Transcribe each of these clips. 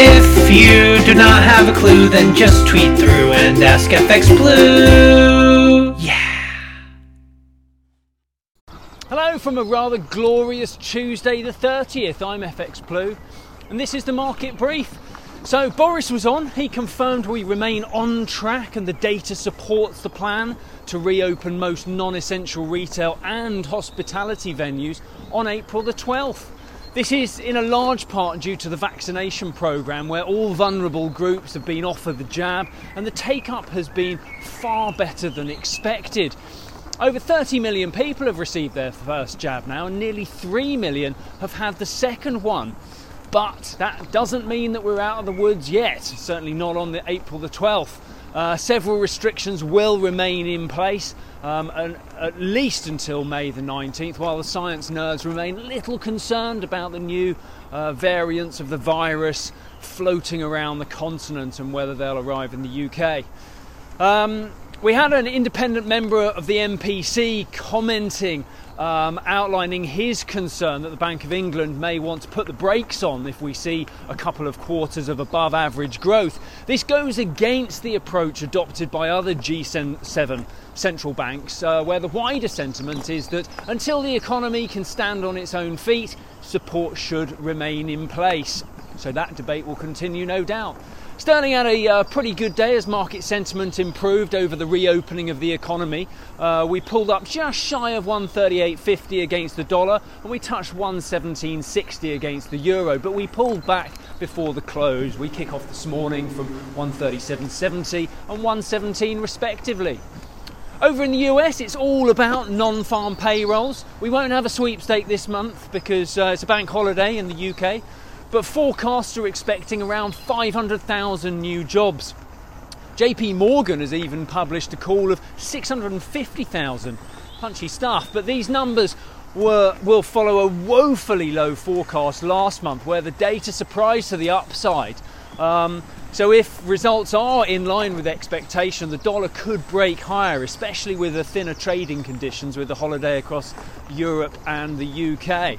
If you do not have a clue, then just tweet through and ask FX Blue. Yeah. Hello from a rather glorious Tuesday the 30th. I'm FX Blue, and this is the market brief. So, Boris was on, he confirmed we remain on track and the data supports the plan to reopen most non essential retail and hospitality venues on April the 12th. This is in a large part due to the vaccination programme where all vulnerable groups have been offered the jab and the take up has been far better than expected. Over 30 million people have received their first jab now, and nearly 3 million have had the second one. But that doesn't mean that we're out of the woods yet, certainly not on the April the 12th. Uh, several restrictions will remain in place um, and at least until May the 19th, while the science nerds remain little concerned about the new uh, variants of the virus floating around the continent and whether they'll arrive in the UK. Um, we had an independent member of the MPC commenting um, outlining his concern that the Bank of England may want to put the brakes on if we see a couple of quarters of above average growth. This goes against the approach adopted by other G7 central banks, uh, where the wider sentiment is that until the economy can stand on its own feet, support should remain in place. So that debate will continue, no doubt. Sterling had a uh, pretty good day as market sentiment improved over the reopening of the economy. Uh, we pulled up just shy of 138.50 against the dollar and we touched 117.60 against the euro, but we pulled back before the close. We kick off this morning from 137.70 and 117 respectively. Over in the US, it's all about non farm payrolls. We won't have a sweepstake this month because uh, it's a bank holiday in the UK but forecasts are expecting around 500,000 new jobs. JP Morgan has even published a call of 650,000. Punchy stuff, but these numbers were, will follow a woefully low forecast last month where the data surprised to the upside. Um, so, if results are in line with expectation, the dollar could break higher, especially with the thinner trading conditions with the holiday across Europe and the UK.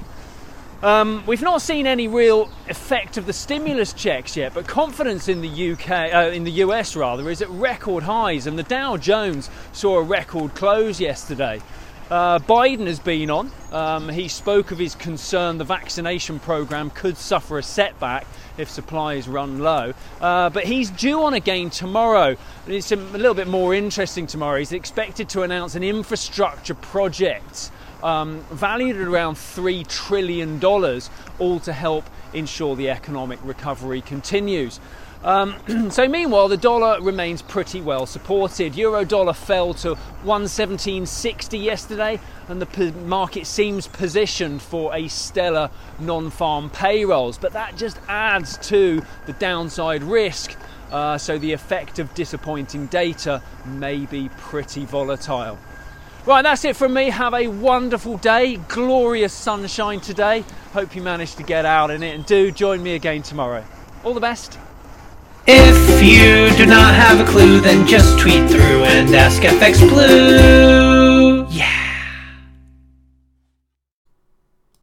Um, we've not seen any real effect of the stimulus checks yet, but confidence in the UK, uh, in the US rather, is at record highs, and the Dow Jones saw a record close yesterday. Uh, Biden has been on. Um, he spoke of his concern the vaccination program could suffer a setback if supplies run low. Uh, but he's due on again tomorrow. It's a, a little bit more interesting tomorrow. He's expected to announce an infrastructure project um, valued at around $3 trillion, all to help ensure the economic recovery continues. Um, so meanwhile, the dollar remains pretty well supported. Euro dollar fell to 117.60 yesterday, and the market seems positioned for a stellar non-farm payrolls. But that just adds to the downside risk. Uh, so the effect of disappointing data may be pretty volatile. Right, that's it from me. Have a wonderful day. Glorious sunshine today. Hope you managed to get out in it and do join me again tomorrow. All the best. If you do not have a clue, then just tweet through and ask FX Blue. Yeah.